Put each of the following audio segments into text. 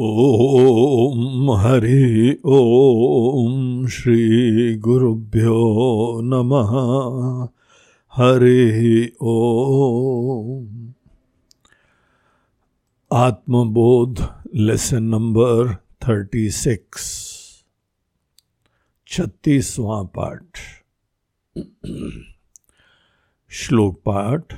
ॐ हरि ॐ श्रीगुरुभ्यो नमः। Hari Om Atmabodha lesson number thirty six छत्तीसवां पाठ। श्लोक पाठ।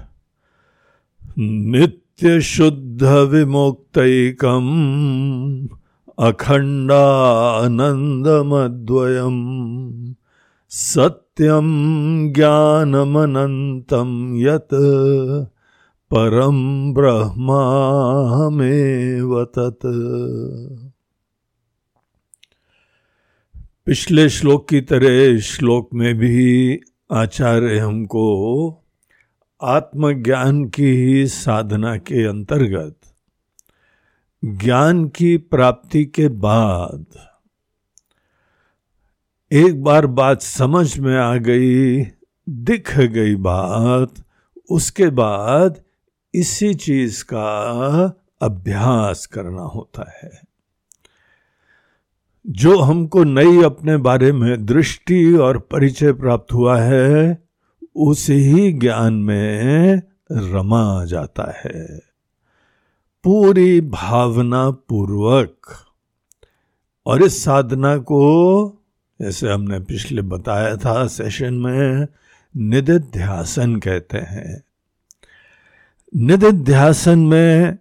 नित्य नित्यशुद्धविमुक्तैकम् अखण्डानन्दमद्वयम् सत्यं ज्ञानमनन्तं यत् परम ब्रह्मामेव तत्। पिछले श्लोक की तरह श्लोक में भी आचार्य हमको आत्मज्ञान की ही साधना के अंतर्गत, ज्ञान की प्राप्ति के बाद, एक बार बात समझ में आ गई, दिख गई बात, उसके बाद इसी चीज़ का अभ्यास करना होता है। जो हमको नई अपने बारे में दृष्टि और परिचय प्राप्त हुआ है उसी ही ज्ञान में रमा जाता है। पूरी भावना पूर्वक और इस साधना को, जैसे हमने पिछले बताया था सेशन में, निधिध्यासन कहते हैं। निधिध्यासन में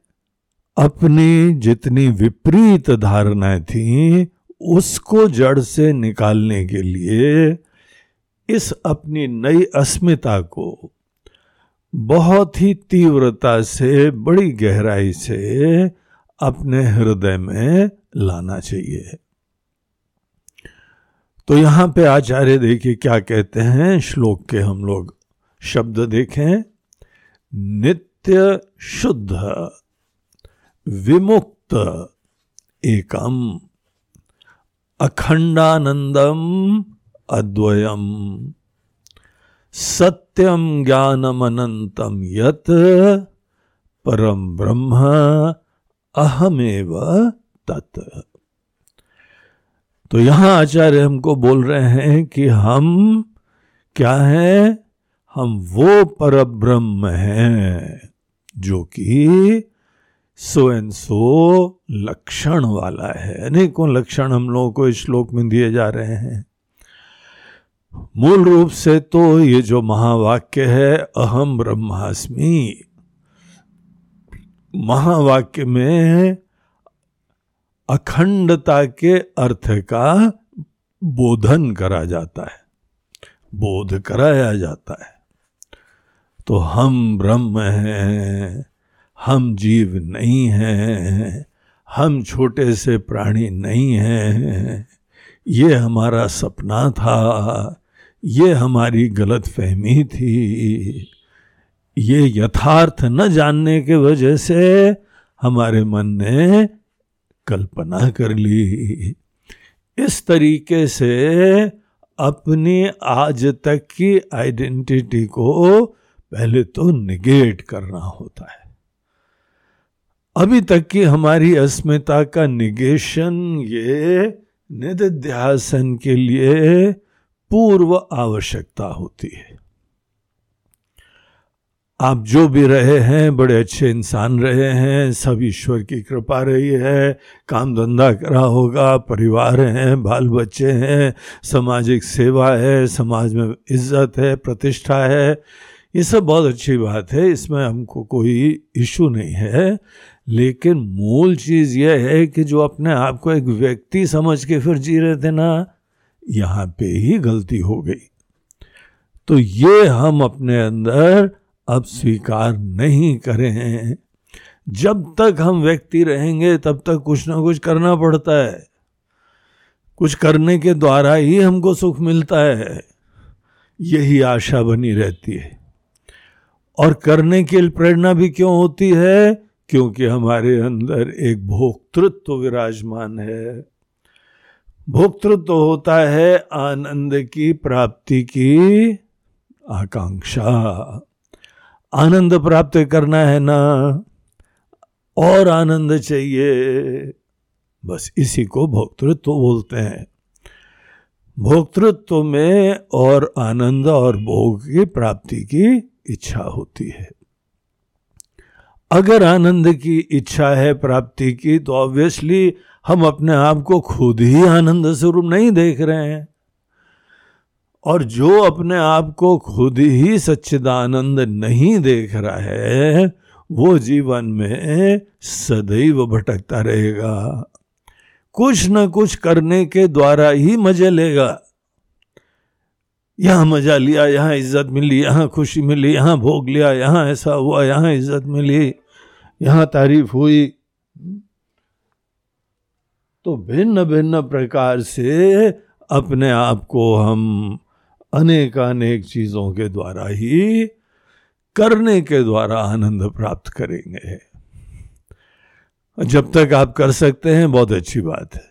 अपनी जितनी विपरीत धारणाएँ थी, उसको जड़ से निकालने के लिए इस अपनी नई अस्मिता को बहुत ही तीव्रता से, बड़ी गहराई से अपने हृदय में लाना चाहिए। तो यहाँ पे आचार्य देखिए क्या कहते हैं। श्लोक के हम लोग शब्द देखें। नित्य शुद्ध, विमुक्त, एकम, अखंडानंदम अद्वयम। सत्यम ज्ञानम यत परम ब्रह्म अहमेव तत्। तो यहाँ आचार्य हमको बोल रहे हैं कि हम क्या है? हम वो पर ब्रह्म हैं जो कि सो एंड सो लक्षण वाला है। अनेकों लक्षण हम लोगों को इस श्लोक में दिए जा रहे हैं। मूल रूप से तो ये जो महावाक्य है, अहम ब्रह्मास्मि। महावाक्य में अखंडता के अर्थ का बोधन करा जाता है, बोध कराया जाता है। तो हम ब्रह्म हैं, हम जीव नहीं हैं, हम छोटे से प्राणी नहीं हैं, ये हमारा सपना था। ये हमारी गलत फहमी थी। ये यथार्थ न जानने के वजह से हमारे मन ने कल्पना कर ली। इस तरीके से अपनी आज तक की आइडेंटिटी को पहले तो निगेट करना होता है। अभी तक की हमारी अस्मिता का निगेशन ये निध्यासन के लिए पूर्व आवश्यकता होती है। आप जो भी रहे हैं, बड़े अच्छे इंसान रहे हैं, सब ईश्वर की कृपा रही है, काम धंधा करा होगा, परिवार हैं बाल बच्चे हैं, सामाजिक सेवा है, समाज में इज़्ज़त है, प्रतिष्ठा है, ये सब बहुत अच्छी बात है, इसमें हमको कोई इशू नहीं है, लेकिन मूल चीज़ यह है कि जो अपने आप को एक व्यक्ति समझ के फिर जी रहे थे ना यहाँ पे ही गलती हो गई। तो ये हम अपने अंदर अब स्वीकार नहीं करें जब तक हम व्यक्ति रहेंगे, तब तक कुछ ना कुछ करना पड़ता है। कुछ करने के द्वारा ही हमको सुख मिलता है। यही आशा बनी रहती है। और करने की प्रेरणा भी क्यों होती है? क्योंकि हमारे अंदर एक भोक्तृत्व विराजमान है। भोक्तृत्व तो होता है आनंद की प्राप्ति की आकांक्षा। आनंद प्राप्त करना है ना, और आनंद चाहिए। बस इसी को भोक्तृत्व बोलते हैं। भोक्तृत्व में और आनंद और भोग की प्राप्ति की इच्छा होती है। अगर आनंद की इच्छा है प्राप्ति की तो ऑब्वियसली हम अपने आप को खुद ही आनंद स्वरूप नहीं देख रहे हैं। और जो अपने आप को खुद ही सच्चिदानंद नहीं देख रहा है, वो जीवन में सदैव भटकता रहेगा। कुछ न कुछ करने के द्वारा ही मज़े लेगा। यहाँ मज़ा लिया, यहाँ इज़्ज़त मिली, यहाँ खुशी मिली, यहाँ भोग लिया, यहाँ ऐसा हुआ, यहाँ इज़्ज़त मिली, यहाँ तारीफ़ हुई। तो भिन्न भिन्न प्रकार से अपने आप को हम अनेक अनेक चीज़ों के द्वारा ही करने के द्वारा आनंद प्राप्त करेंगे। जब तक आप कर सकते हैं, बहुत अच्छी बात है।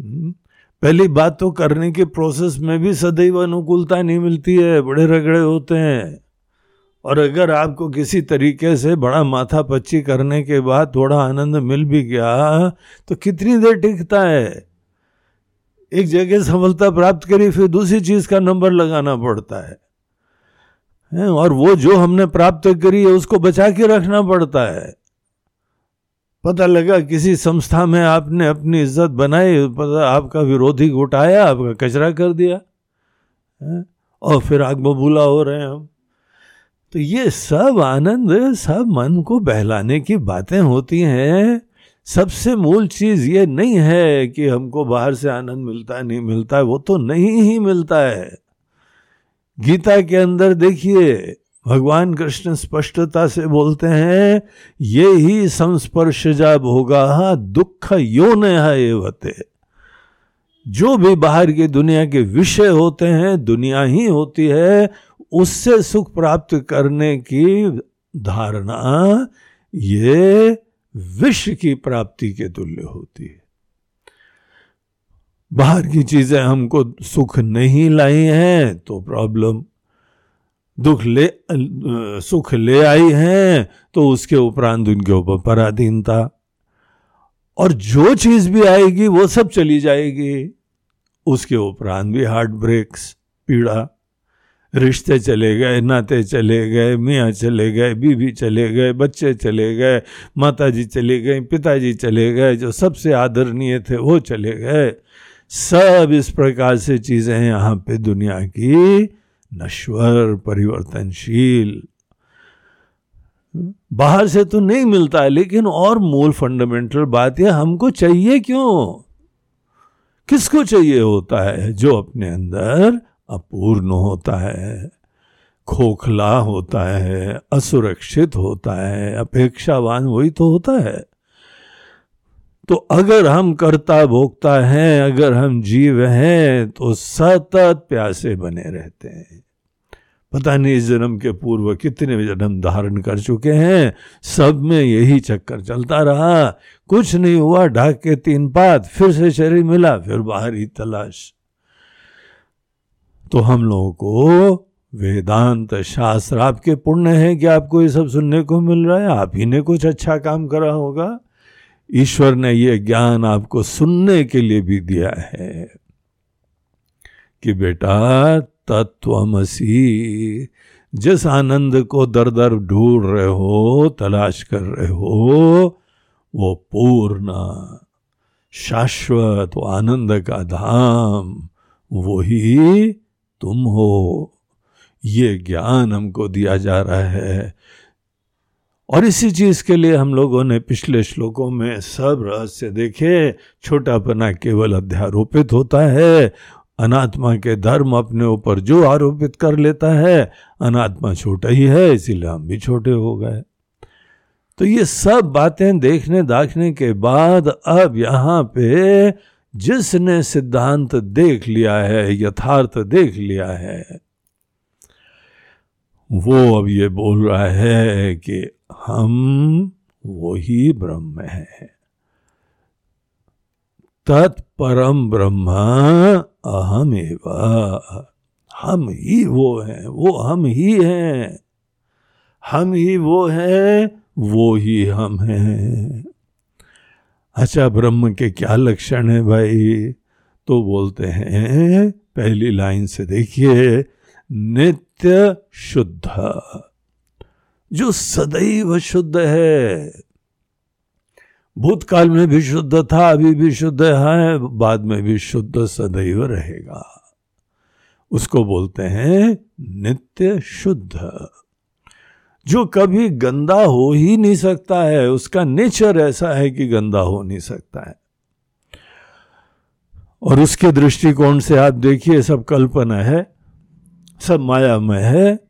हम्म। पहली बात तो करने के प्रोसेस में भी सदैव अनुकूलता नहीं मिलती है, बड़े रगड़े होते हैं। और अगर आपको किसी तरीके से बड़ा माथा पच्ची करने के बाद थोड़ा आनंद मिल भी गया तो कितनी देर टिकता है? एक जगह सफलता प्राप्त करी, फिर दूसरी चीज़ का नंबर लगाना पड़ता है। और वो जो हमने प्राप्त करी है, उसको बचा के रखना पड़ता है। पता लगा किसी संस्था में आपने अपनी इज़्ज़त बनाई, पता आपका विरोधी उठाया आपका कचरा कर दिया? और फिर आग बबूला हो रहे हैं हम। तो ये सब आनंद, सब मन को बहलाने की बातें होती हैं। सबसे मूल चीज़ ये नहीं है कि हमको बाहर से आनंद मिलता है नहीं मिलता है वो तो नहीं ही मिलता है। गीता के अंदर देखिए, भगवान कृष्ण स्पष्टता से बोलते हैं, ये ही संस्पर्श जा होगा, दुख यो नते जो भी बाहर की दुनिया के विषय होते हैं, दुनिया ही होती है उससे सुख प्राप्त करने की धारणा ये विश्व की प्राप्ति के तुल्य होती है। बाहर की चीज़ें हमको सुख नहीं लाई हैं तो प्रॉब्लम, दुख ले, सुख ले आई हैं तो उसके उपरांत उनके ऊपर पराधीनता और जो चीज़ भी आएगी वो सब चली जाएगी। उसके उपरांत भी हार्ट ब्रेक्स पीड़ा रिश्ते चले गए, नाते चले गए, मियाँ चले गए, बीवी चले गए, बच्चे चले गए माता जी चले गए पिताजी चले गए, जो सबसे आदरणीय थे वो चले गए। सब इस प्रकार से चीज़ें हैं यहाँ पे दुनिया की नश्वर, परिवर्तनशील। बाहर से तो नहीं मिलता है, लेकिन और मूल फंडामेंटल बात यह, हमको चाहिए क्यों? किसको चाहिए होता है जो अपने अंदर अपूर्ण होता है, खोखला होता है, असुरक्षित होता है, अपेक्षावान वही तो होता है। तो अगर हम कर्ता भोगता हैं, अगर हम जीव हैं तो सतत प्यासे बने रहते हैं। पता नहीं इस जन्म के पूर्व कितने जन्म धारण कर चुके हैं, सब में यही चक्कर चलता रहा। कुछ नहीं हुआ, ढाक के तीन पात, फिर से शरीर मिला, फिर बाहरी तलाश। तो हम लोगों को वेदांत शास्त्र आपके पुण्य है कि आपको ये सब सुनने को मिल रहा है। आप ही ने कुछ अच्छा काम करा होगा। ईश्वर ने ये ज्ञान आपको सुनने के लिए भी दिया है कि बेटा तत्वमसी, जिस आनंद को दर दर ढूंढ रहे हो, तलाश कर रहे हो, वो पूर्ण, शाश्वत, आनंद का धाम वही तुम हो। ये ज्ञान हमको दिया जा रहा है। और इसी चीज़ के लिए हम लोगों ने पिछले श्लोकों में सब रहस्य देखे। छोटापना केवल अध्यारोपित होता है। अनात्मा के धर्म अपने ऊपर जो आरोपित कर लेता है, अनात्मा छोटा ही है, इसीलिए हम भी छोटे हो गए। तो ये सब बातें देखने दाखने के बाद अब यहाँ पे जिसने सिद्धांत देख लिया है, यथार्थ देख लिया है, वो अब ये बोल रहा है कि हम वही ब्रह्म है। तत्परम ब्रह्म अहम हम ही वो हैं, वो हम ही हैं। हम ही वो हैं, वो ही हम हैं। अच्छा ब्रह्म के क्या लक्षण है भाई? तो बोलते हैं, पहली लाइन से देखिए, नित्य शुद्ध, जो सदैव शुद्ध है। भूतकाल में भी शुद्ध था, अभी भी शुद्ध है, बाद में भी शुद्ध सदैव रहेगा। उसको बोलते हैं नित्य शुद्ध। जो कभी गंदा हो ही नहीं सकता है, उसका नेचर ऐसा है कि गंदा हो नहीं सकता है। और उसके दृष्टिकोण से आप देखिए, सब कल्पना है, सब मायामय है।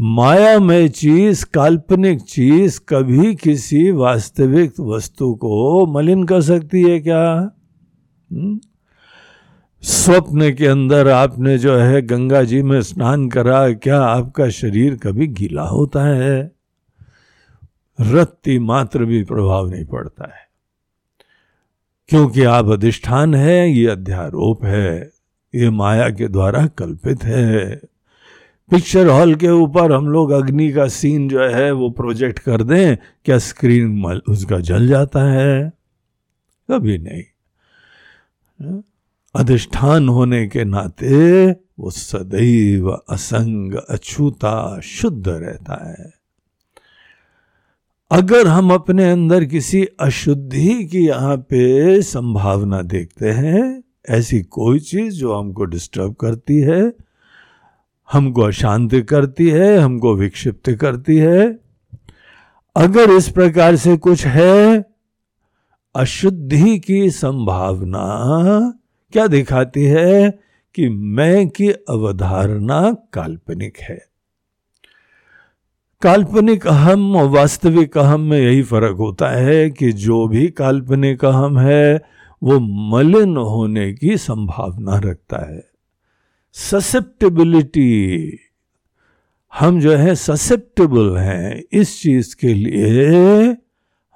मायामय चीज़, काल्पनिक चीज़ कभी किसी वास्तविक वस्तु को मलिन कर सकती है क्या? हुँ? स्वप्न के अंदर आपने जो है गंगा जी में स्नान करा, क्या आपका शरीर कभी गीला होता है? रत्ती मात्र भी प्रभाव नहीं पड़ता है। क्योंकि आप अधिष्ठान है, ये अध्यारोप है, ये माया के द्वारा कल्पित है। पिक्चर हॉल के ऊपर हम लोग अग्नि का सीन जो है, वो प्रोजेक्ट कर दें, क्या स्क्रीन उसका जल जाता है? कभी नहीं। अधिष्ठान होने के नाते वो सदैव असंग, अछूता, शुद्ध रहता है। अगर हम अपने अंदर किसी अशुद्धि की यहाँ पे संभावना देखते हैं, ऐसी कोई चीज़ जो हमको डिस्टर्ब करती है, हमको अशांत करती है, हमको विक्षिप्त करती है, अगर इस प्रकार से कुछ है, अशुद्धि की संभावना क्या दिखाती है कि मैं की अवधारणा काल्पनिक है? काल्पनिक अहम और वास्तविक अहम में यही फ़र्क होता है कि जो भी काल्पनिक अहम है, वो मलिन होने की संभावना रखता है। ससेप्टेबिलिटी हम जो है ससेप्टेबल हैं। इस चीज़ के लिए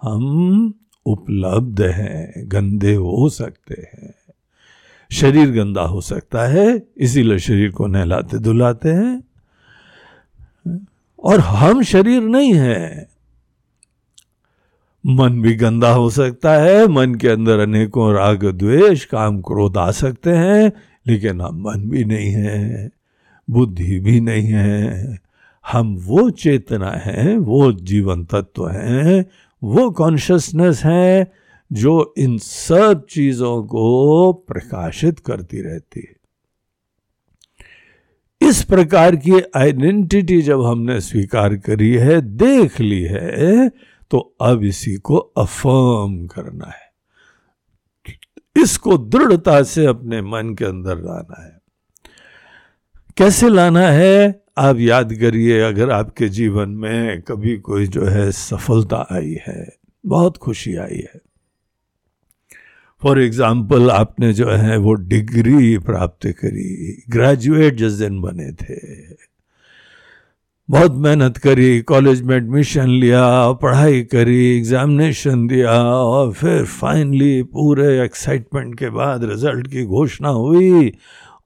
हम उपलब्ध हैं, गंदे हो सकते हैं। शरीर गंदा हो सकता है, इसीलिए शरीर को नहलाते धुलाते हैं। और हम शरीर नहीं है। मन भी गंदा हो सकता है, मन के अंदर अनेकों राग, द्वेष, काम, क्रोध आ सकते हैं, लेकिन हम मन भी नहीं है, बुद्धि भी नहीं है। हम वो चेतना है, वो जीवन तत्व है, वो कॉन्शियसनेस है जो इन सब चीज़ों को प्रकाशित करती रहती है। इस प्रकार की आइडेंटिटी जब हमने स्वीकार करी है, देख ली है तो अब इसी को अफर्म करना है। इसको दृढ़ता से अपने मन के अंदर लाना है। कैसे लाना है? आप याद करिए, अगर आपके जीवन में कभी कोई जो है सफलता आई है, बहुत खुशी आई है फॉर एग्ज़ाम्पल आपने जो है वो डिग्री प्राप्त करी, ग्रेजुएट जिस दिन बने थे। बहुत मेहनत करी, कॉलेज में एडमिशन लिया, पढ़ाई करी एग्जामिनेशन दिया, और फिर फाइनली पूरे एक्साइटमेंट के बाद रिज़ल्ट की घोषणा हुई,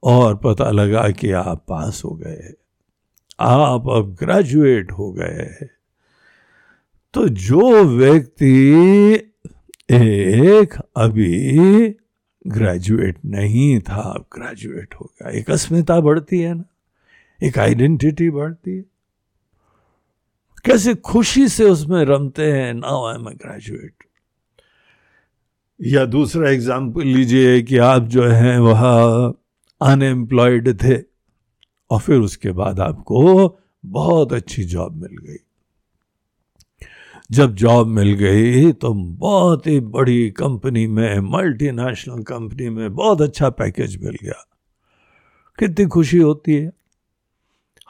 और पता लगा कि आप पास हो गए। आप अब ग्रेजुएट हो गए। तो जो व्यक्ति एक अभी ग्रेजुएट नहीं था। अब ग्रेजुएट हो गया। एक अस्मिता बढ़ती है ना। एक आइडेंटिटी बढ़ती है। कैसे खुशी से उसमें रमते हैं। Now I am a graduate या दूसरा एग्ज़ाम्पल लीजिए कि आप जो है, वह अनएम्प्लॉयड थे। और फिर उसके बाद आपको बहुत अच्छी जॉब मिल गई। जब जॉब मिल गई तो बहुत ही बड़ी कंपनी में मल्टीनेशनल कंपनी में बहुत अच्छा पैकेज मिल गया। कितनी खुशी होती है।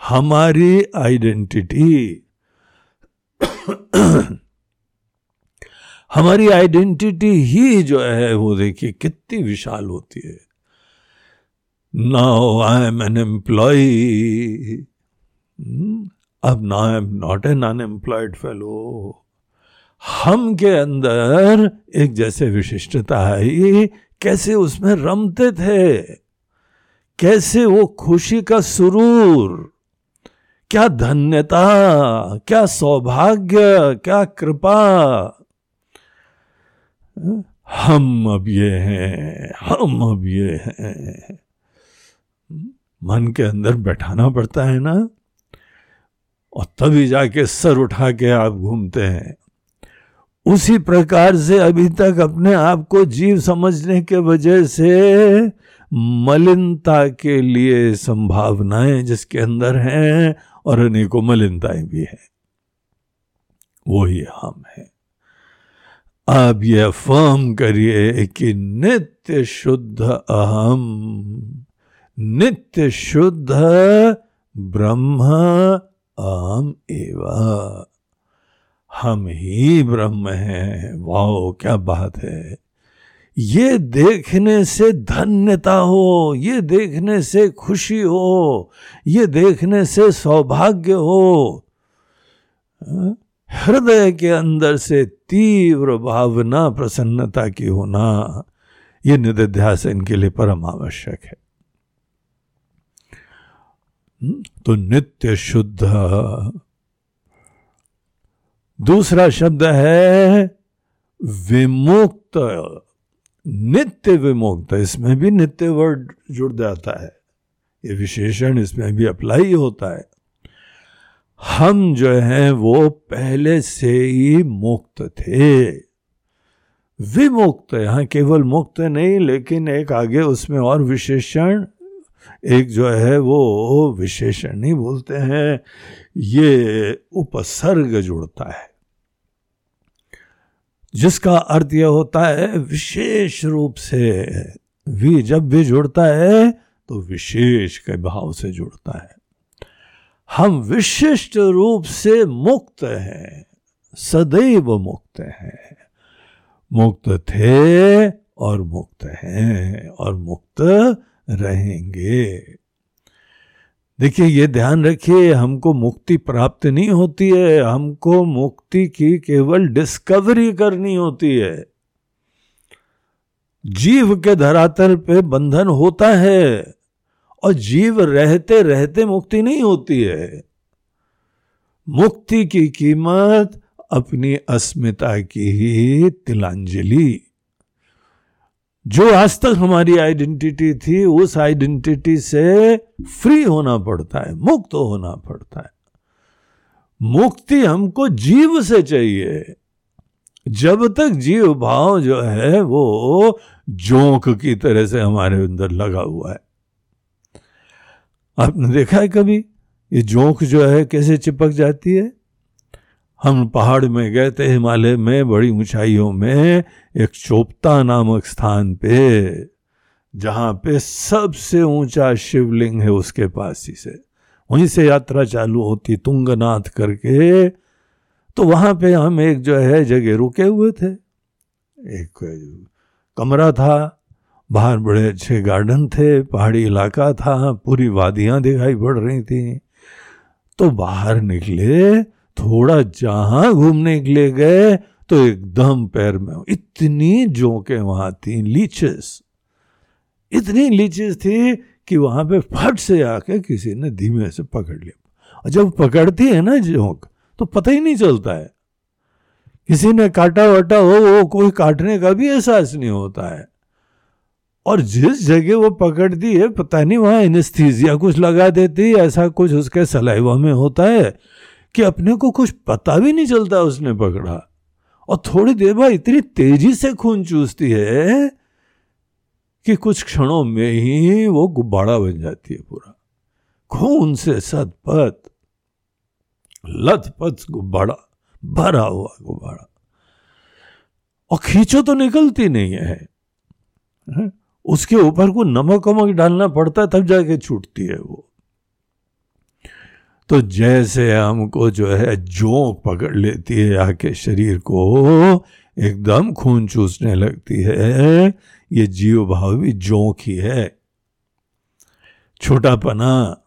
हमारी आइडेंटिटी हमारी आइडेंटिटी ही जो है वो देखिए कितनी विशाल होती है। Now I am an employ अब ना I am not an unemployed fellow हम के अंदर एक जैसे विशिष्टता है कैसे उसमें रमते थे? कैसे वो खुशी का सुरूर? क्या धन्यता, क्या सौभाग्य, क्या कृपा? हम अब ये हैं, हम अब ये हैं। मन के अंदर बैठाना पड़ता है ना? और तभी जाके सर उठा के आप घूमते हैं। उसी प्रकार से अभी तक अपने आप को जीव समझने के वजह से मलिनता के लिए संभावनाएँ जिसके अंदर हैं और अनेकों मलिनताएँ भी हैं। वो ही हम है। आप ये अफर्म करिए कि नित्य शुद्ध अहम, नित्य शुद्ध ब्रह्म अहम एवं। हम ही ब्रह्म हैं वाओ, क्या बात है ये देखने से धन्यता हो, ये देखने से खुशी हो, ये देखने से सौभाग्य हो हाँ? हृदय के अंदर से तीव्र भावना, प्रसन्नता की होना, ये निधिध्यासन के लिए परम आवश्यक है हम्म? तो नित्य शुद्ध दूसरा शब्द है विमुक्त। नित्य विमुक्त, इसमें भी नित्य वर्ड जुड़ जाता है। ये विशेषण इसमें भी अप्लाई होता है। हम जो हैं वो पहले से ही मुक्त थे। विमुक्त, यहाँ केवल मुक्त नहीं, लेकिन एक आगे उसमें और विशेषण एक जो है वो विशेषण नहीं बोलते हैं, ये उपसर्ग जुड़ता है। जिसका अर्थ यह होता है, विशेष रूप से भी जब भी जुड़ता है तो विशेष के भाव से जुड़ता है। हम विशिष्ट रूप से मुक्त हैं, सदैव मुक्त हैं। मुक्त थे और मुक्त हैं, और मुक्त रहेंगे। देखिए, ये ध्यान रखिए, हमको मुक्ति प्राप्त नहीं होती है, हमको मुक्ति की केवल डिस्कवरी करनी होती है। जीव के धरातल पे बंधन होता है और जीव रहते रहते मुक्ति नहीं होती है। मुक्ति की कीमत अपनी अस्मिता की ही तिलांजलि। जो आज तक हमारी आइडेंटिटी थी, उस आइडेंटिटी से फ्री होना पड़ता है, मुक्त तो होना पड़ता है। मुक्ति हमको जीव से चाहिए। जब तक जीव भाव जो है, वो जोंक की तरह से हमारे अंदर लगा हुआ है। आपने देखा है कभी? ये जोंक जो है, कैसे चिपक जाती है? हम पहाड़ में गए थे, हिमालय में, बड़ी ऊंचाइयों में, एक चोपता नामक स्थान पे, जहाँ पे सबसे ऊँचा शिवलिंग है उसके पास ही से। वहीं से यात्रा चालू होती तुंगनाथ करके तो वहाँ पे हम एक जो है, जगह रुके हुए थे। एक कमरा था, बाहर बड़े अच्छे गार्डन थे, पहाड़ी इलाका था, पूरी वादियाँ दिखाई पड़ रही थी। तो बाहर निकले थोड़ा जहाँ घूमने के लिए गए तो एकदम पैर में इतनी जोंके वहाँ थी, लीचेस। इतनी लीचेस थी कि वहाँ पे फट से आके किसी ने धीमे से पकड़ लिया। और जब पकड़ती है ना जोंक तो पता ही नहीं चलता है। किसी ने काटा वाटा हो, वो कोई काटने का भी एहसास नहीं होता है। और जिस जगह वो पकड़ती है, पता नहीं वहाँ एनेस्थीजिया कुछ लगा देती ऐसा कुछ उसके सलाइवा में होता है। कि अपने को कुछ पता भी नहीं चलता उसने पकड़ा। और थोड़ी देर बाद इतनी तेज़ी से खून चूसती है कि कुछ क्षणों में ही वो गुब्बारा बन जाती है पूरा। खून से सतपथ, लथपथ गुब्बारा, भरा हुआ गुब्बारा। और खींचो तो निकलती नहीं है। उसके ऊपर को नमक वमक डालना पड़ता है, तब जाके छूटती है वो। तो जैसे हमको जो है जोंक पकड़ लेती है आके शरीर को एकदम खून चूसने लगती है। ये जीव भाव भी जोंक ही है। छोटापना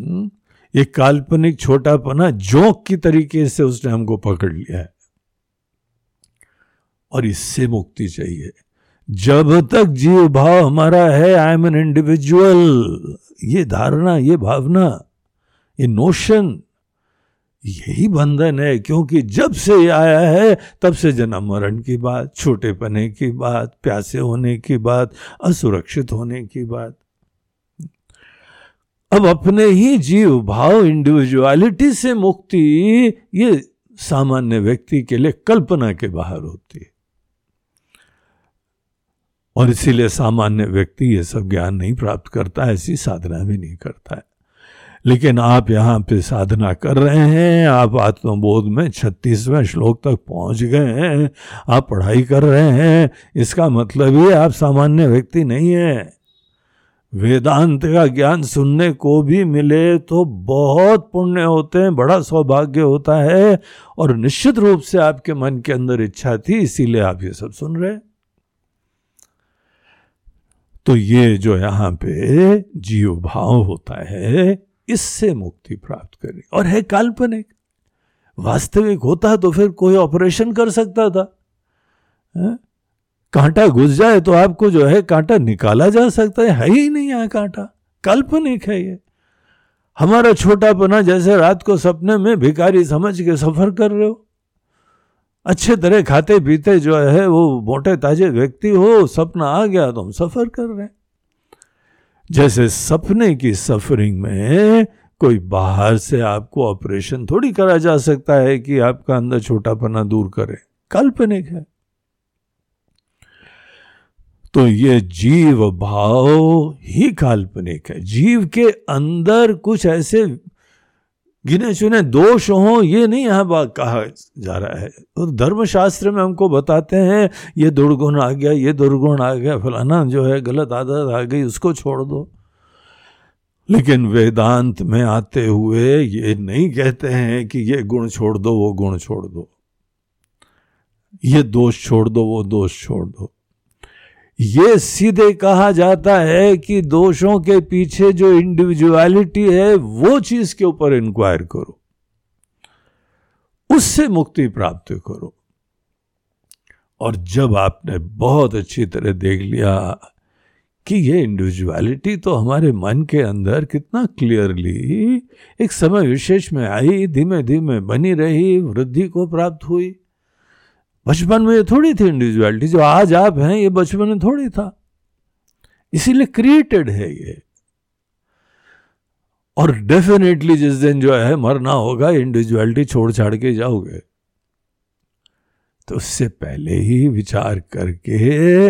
हम्म, ये काल्पनिक छोटापना जोंक की तरीके से उसने हमको पकड़ लिया है। और इससे मुक्ति चाहिए। जब तक जीव भाव हमारा है आई एम एन इंडिविजुअल ये धारणा ये भावना। ये नोशन यही बंधन है, क्योंकि जब से ये आया है, तब से जन्म मरण की बात, छोटे पने की बात, प्यासे होने की बात, असुरक्षित होने की बात। अब अपने ही जीव भाव इंडिविजुअलिटी से मुक्ति, ये सामान्य व्यक्ति के लिए कल्पना के बाहर होती है। और इसीलिए सामान्य व्यक्ति ये सब ज्ञान नहीं प्राप्त करता, ऐसी साधना भी नहीं करता है। लेकिन आप यहाँ पे साधना कर रहे हैं, आप आत्मबोध में छत्तीसवें श्लोक तक पहुँच गए हैं, आप पढ़ाई कर रहे हैं, इसका मतलब ये आप सामान्य व्यक्ति नहीं है। वेदांत का ज्ञान सुनने को भी मिले तो बहुत पुण्य होते हैं, बड़ा सौभाग्य होता है, और निश्चित रूप से आपके मन के अंदर इच्छा थी, इसीलिए आप ये सब सुन रहे तो ये जो यहाँ पे जीव भाव होता है इससे मुक्ति प्राप्त करें और है काल्पनिक। वास्तविक होता तो फिर कोई ऑपरेशन कर सकता था। कांटा घुस जाए तो आपको जो है कांटा निकाला जा सकता है। है ही नहीं यहाँ कांटा। काल्पनिक है ये। हमारा छोटा पना जैसे रात को सपने में भिकारी समझ के सफ़र कर रहे हो। अच्छे तरह खाते पीते जो है वो मोटे ताजे व्यक्ति हो, सपना आ गया तो हम सफ़र कर रहे हैं। जैसे सपने की सफरिंग में कोई बाहर से आपको ऑपरेशन थोड़ी करा जा सकता है कि आपका अंदर छोटापना दूर करे। काल्पनिक है। तो ये जीव भाव ही काल्पनिक है। जीव के अंदर कुछ ऐसे गिने चुने दोष हो, ये नहीं यहाँ बात कहा जा रहा है। तो धर्मशास्त्र में हमको बताते हैं, ये दुर्गुण आ गया, ये दुर्गुण आ गया, फलाना जो है गलत आदत आ गई, उसको छोड़ दो। लेकिन वेदांत में आते हुए ये नहीं कहते हैं कि ये गुण छोड़ दो, वो गुण छोड़ दो। ये दोष छोड़ दो, वो दोष छोड़ दो। ये सीधे कहा जाता है कि दोषों के पीछे जो इंडिविजुअलिटी है, वो चीज़ के ऊपर इंक्वायर करो। उससे मुक्ति प्राप्त करो। और जब आपने बहुत अच्छी तरह देख लिया कि ये इंडिविजुअलिटी तो हमारे मन के अंदर कितना क्लियरली एक समय विशेष में आई धीमे धीमे बनी रही, वृद्धि को प्राप्त हुई बचपन में ये थोड़ी थी इंडिविजुअलिटी जो आज आप हैं, ये बचपन में थोड़ी था। इसीलिए क्रिएटेड है ये। और डेफिनेटली जिस दिन जो है मरना होगा इंडिविजुअलिटी छोड़ छाड़ के जाओगे। तो उससे पहले ही विचार करके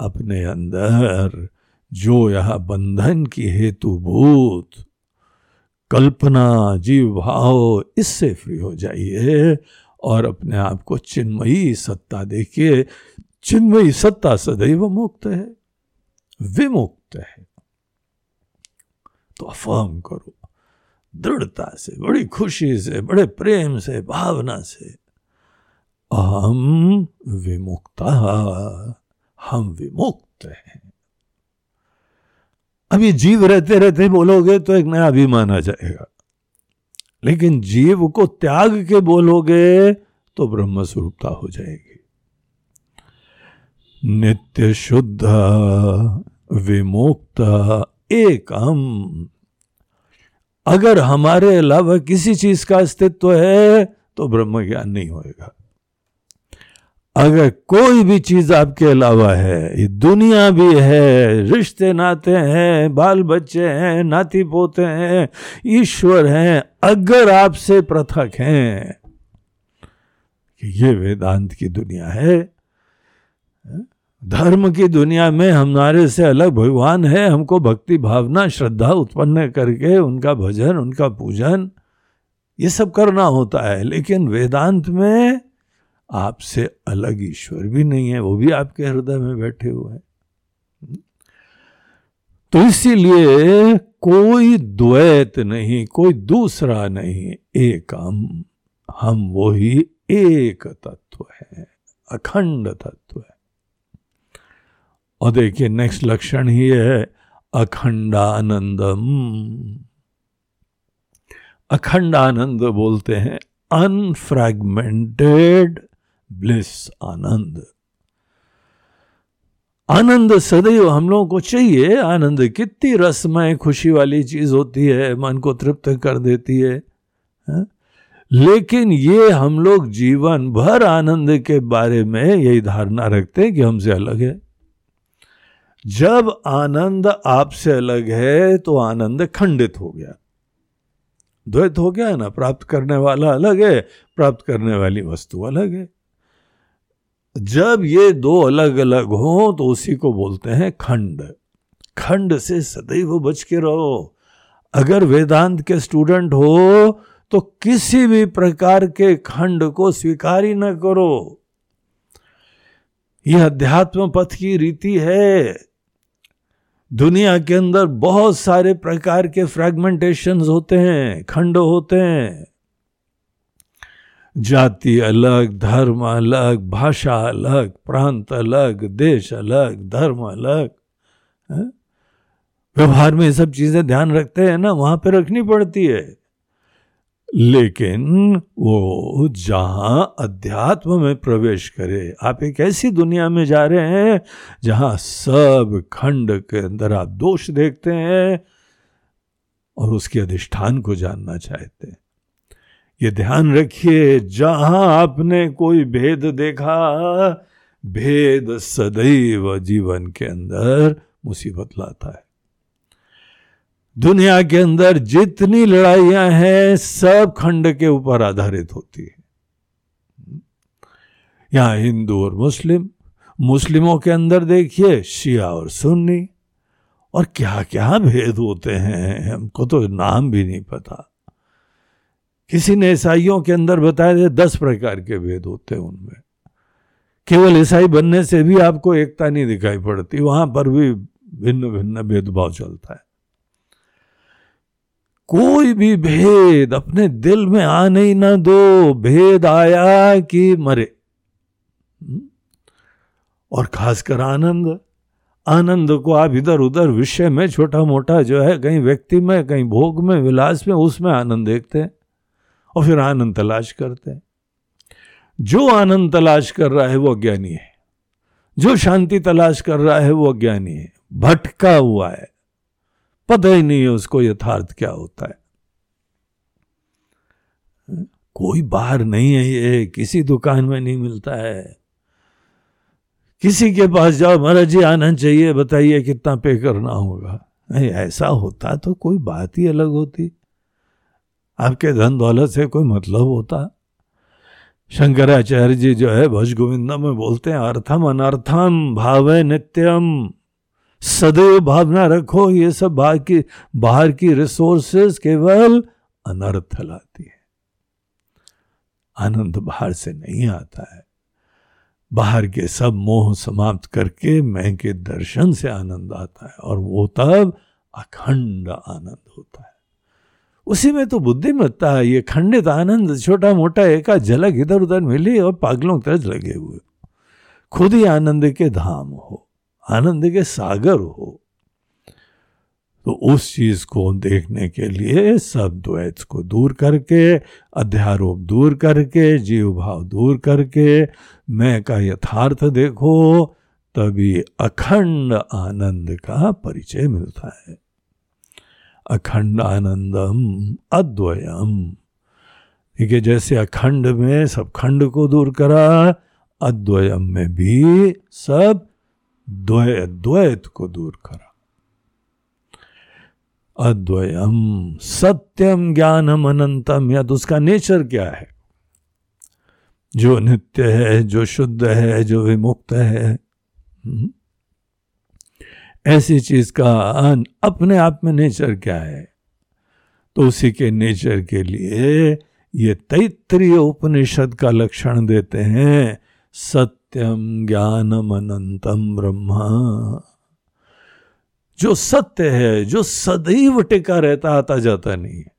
अपने अंदर जो यह बंधन की हेतुभूत कल्पना, जीव, भाव, इससे फ्री हो जाइए। और अपने आप को चिन्मयी सत्ता देखिए, चिन्मयी सत्ता सदैव मुक्त है, विमुक्त है। तो अफर्म करो, दृढ़ता से, बड़ी खुशी से, बड़े प्रेम से, भावना से अहम विमुक्ता, हम विमुक्त हैं। अभी जीव रहते रहते बोलोगे तो एक नया अभिमान आ जाएगा। लेकिन जीव को त्याग के बोलोगे तो ब्रह्म स्वरूपता हो जाएगी। नित्य शुद्ध, विमुक्त, एकम। अगर हमारे अलावा किसी चीज़ का अस्तित्व है तो ब्रह्म ज्ञान नहीं होएगा। अगर कोई भी चीज़ आपके अलावा है, ये दुनिया भी है, रिश्ते नाते हैं, बाल बच्चे हैं, नाती पोते हैं, ईश्वर हैं, अगर आपसे पृथक हैं कि ये वेदांत की दुनिया है धर्म की दुनिया में हमारे से अलग भगवान है, हमको भक्ति, भावना, श्रद्धा उत्पन्न करके उनका भजन, उनका पूजन, ये सब करना होता है। लेकिन वेदांत में आपसे अलग ईश्वर भी नहीं है, वो भी आपके हृदय में बैठे हुए हैं। तो इसीलिए कोई द्वैत नहीं, कोई दूसरा नहीं एक हम हम वो ही एक तत्व है, अखंड तत्व है। और देखिए नेक्स्ट लक्षण ही है, अखंडानंदम। अखंडानंद बोलते हैं अनफ्रैगमेंटेड ब्लिस आनंद। आनंद सदैव हम लोगों को चाहिए। आनंद कितनी रसमय खुशी वाली चीज़ होती है मन को तृप्त कर देती है, है? लेकिन ये हम लोग जीवन भर आनंद के बारे में यही धारणा रखते हैं कि हमसे अलग है। जब आनंद आपसे अलग है तो आनंद खंडित हो गया। द्वैत हो गया ना? प्राप्त करने वाला अलग है प्राप्त करने वाली वस्तु अलग है। जब ये दो अलग अलग हो तो उसी को बोलते हैं खंड। खंड से सदैव बच के रहो। अगर वेदांत के स्टूडेंट हो तो किसी भी प्रकार के खंड को स्वीकार ही न करो। यह अध्यात्म पथ की रीति है। दुनिया के अंदर बहुत सारे प्रकार के फ्रेगमेंटेशन होते हैं, खंड होते हैं। जाति अलग, धर्म अलग, भाषा अलग, प्रांत अलग, देश अलग, धर्म अलग व्यवहार में सब चीज़ें ध्यान रखते हैं ना, वहाँ पे रखनी पड़ती है। लेकिन वो जहाँ अध्यात्म में प्रवेश करे, आप एक ऐसी दुनिया में जा रहे हैं, जहाँ सब खंड के अंदर आप दोष देखते हैं और उसके अधिष्ठान को जानना चाहते हैं। ये ध्यान रखिए, जहाँ आपने कोई भेद देखा, भेद सदैव जीवन के अंदर मुसीबत लाता है। दुनिया के अंदर जितनी लड़ाइयाँ हैं, सब खंड के ऊपर आधारित होती है। यहाँ हिंदू और मुस्लिम, मुस्लिमों के अंदर देखिए, शिया और सुन्नी, और क्या क्या भेद होते हैं, हमको तो नाम भी नहीं पता। किसी ने ईसाइयों के अंदर बताया थे दस प्रकार के भेद होते हैं उनमें। केवल ईसाई बनने से भी आपको एकता नहीं दिखाई पड़ती, वहाँ पर भी भिन्न भिन्न भेदभाव चलता है। कोई भी भेद अपने दिल में आने ही ना दो, भेद आया कि मरे। हम्म? और खासकर आनंद आनंद को आप इधर उधर विषय में छोटा मोटा जो है, कहीं व्यक्ति में, कहीं भोग में, विलास में, उसमें आनंद देखते हैं। और फिर आनंद तलाश करते हैं। जो आनंद तलाश कर रहा है वो अज्ञानी है। जो शांति तलाश कर रहा है वो अज्ञानी है। भटका हुआ है। पता ही नहीं है उसको यथार्थ क्या होता है। कोई बाहर नहीं है ये, किसी दुकान में नहीं मिलता है। किसी के पास जाओ, महाराज जी, आना चाहिए, बताइए कितना पे करना होगा। नहीं, ऐसा होता तो कोई बात ही अलग होती। आपके धन दौलत से कोई मतलब होता? शंकराचार्य जी जो है, भज गोविंदा में बोलते हैं, अर्थम अनर्थम भावे नित्यम। सदैव भावना रखो, ये सब बाहर की बाहर की रिसोर्सेस केवल अनर्थ लाती है। आनंद बाहर से नहीं आता है। बाहर के सब मोह समाप्त करके मैं के दर्शन से आनंद आता है, और वो तब अखंड आनंद होता है। उसी में तो बुद्धिमत्ता ये खंडित आनंद, छोटा मोटा एक झलक इधर उधर मिली और पागलों तरह लगे हुए। खुद ही आनंद के धाम हो, आनंद के सागर हो। तो उस चीज़ को देखने के लिए सब द्वैत को दूर करके, अध्यारोप दूर करके जीव भाव दूर करके, मैं का यथार्थ देखो, तभी अखंड आनंद का परिचय मिलता है। अखंड आनंदम अद्वयम। ठीक है जैसे अखंड में सब खंड को दूर करा, अद्वयम में भी सब द्वैत द्वैत को दूर करा। अद्वयम, सत्यम ज्ञानम अनंतम, या तो उसका नेचर क्या है? जो नित्य है, जो शुद्ध है, जो विमुक्त है। हम्म। ऐसी चीज़ का अन अपने आप में नेचर क्या है? तो उसी के नेचर के लिए ये तैतरीय उपनिषद का लक्षण देते हैं सत्यम ज्ञानम अनंतम ब्रह्मा। जो सत्य है, जो सदैव टिका रहता, आता जाता नहीं है।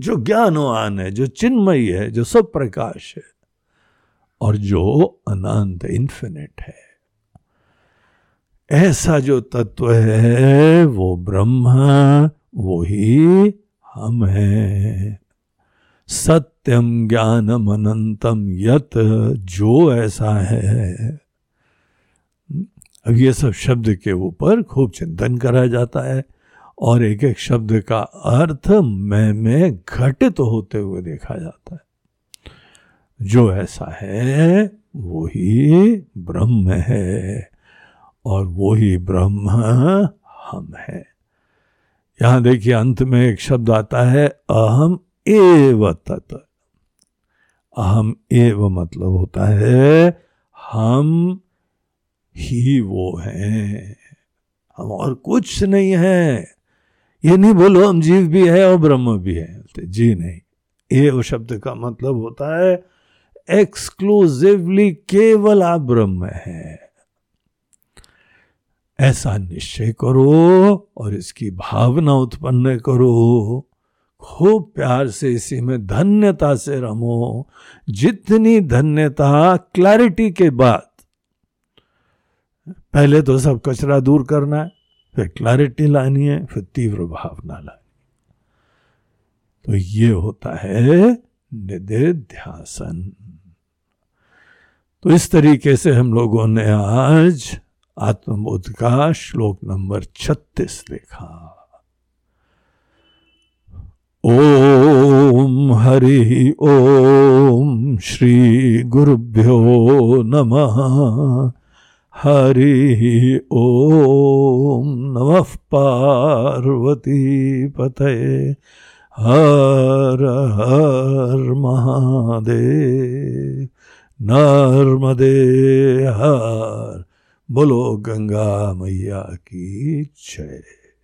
जो ज्ञानवान है, जो चिन्मयी है, जो सब प्रकाश है, और जो अनंत इन्फिनिट है। ऐसा जो तत्व है, वो ब्रह्मा वो ही हम हैं। सत्यम ज्ञानम अनंतम यत जो ऐसा है। अब ये सब शब्द के ऊपर खूब चिंतन करा जाता है और एक एक शब्द का अर्थ मैं, में घटित तो होते हुए देखा जाता है। जो ऐसा है वो ही ब्रह्म है। और वो ही ब्रह्म हम है। यहाँ देखिए अंत में एक शब्द आता है, अहम एव तत्। अहम एव मतलब होता है, हम ही वो हैं। हम और कुछ नहीं है। ये नहीं बोलो हम जीव भी है और ब्रह्म भी है। जी नहीं। एव शब्द का मतलब होता है एक्सक्लूसिवली केवल आप ब्रह्म है। ऐसा निश्चय करो और इसकी भावना उत्पन्न करो। खूब प्यार से इसी में धन्यता से रमो। जितनी धन्यता क्लैरिटी के बाद। पहले तो सब कचरा दूर करना है, फिर क्लैरिटी लानी है, फिर तीव्र भावना लानी तो ये होता है निधिध्यासन। तो इस तरीके से हम लोगों ने आज आत्मबोध का श्लोक नंबर छत्तीस देखा ओम हरि ओम श्री गुरुभ्यो नमः। हरि ओम नमः पार्वती पते हर हर महादेव। नर्मदे हर बोलो गंगा मैया की जय।